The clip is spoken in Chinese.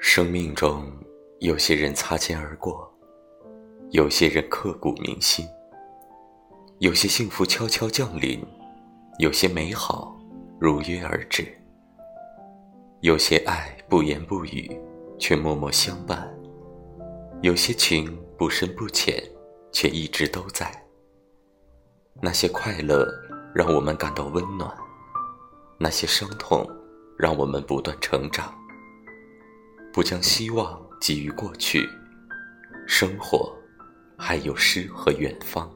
生命中，有些人擦肩而过，有些人刻骨铭心，有些幸福悄悄降临，有些美好如约而至，有些爱不言不语却默默相伴，有些情不深不浅却一直都在。那些快乐让我们感到温暖，那些伤痛让我们不断成长。不将希望寄于过去，生活还有诗和远方。